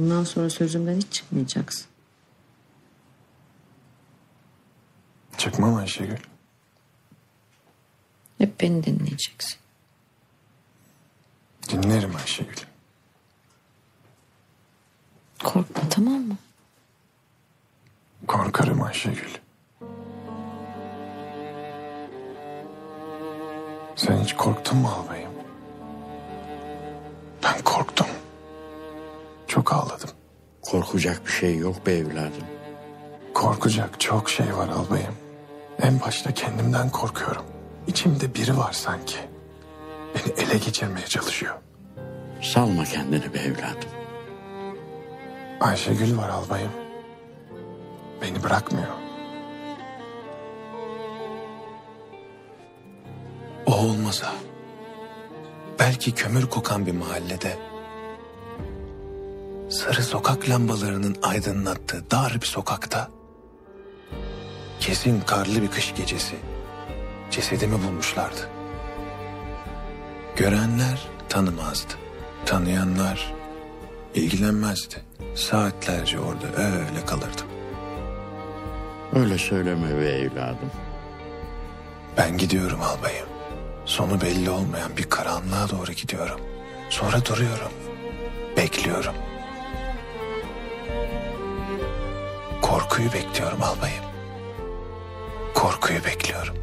Bundan sonra sözümden hiç çıkmayacaksın. Çıkmam Ayşegül. Hep beni dinleyeceksin. Dinlerim Ayşegül. Korkma tamam mı? Korkarım Ayşegül. Sen hiç korktun mu albayım? Ben korktum. Çok ağladım. Korkacak bir şey yok be evladım. Korkacak çok şey var albayım. En başta kendimden korkuyorum. İçimde biri var sanki. Beni ele geçirmeye çalışıyor. Salma kendini be evladım. Ayşegül var albayım. Beni bırakmıyor. O olmasa belki kömür kokan bir mahallede sarı sokak lambalarının aydınlattığı dar bir sokakta kesin karlı bir kış gecesi cesedimi bulmuşlardı. Görenler tanımazdı. Tanıyanlar ilgilenmezdi. Saatlerce orada öyle kalırdım. Öyle söyleme be evladım. Ben gidiyorum albayım. Sonu belli olmayan bir karanlığa doğru gidiyorum. Sonra duruyorum. Bekliyorum. Korkuyu bekliyorum albayım. Korkuyu bekliyorum.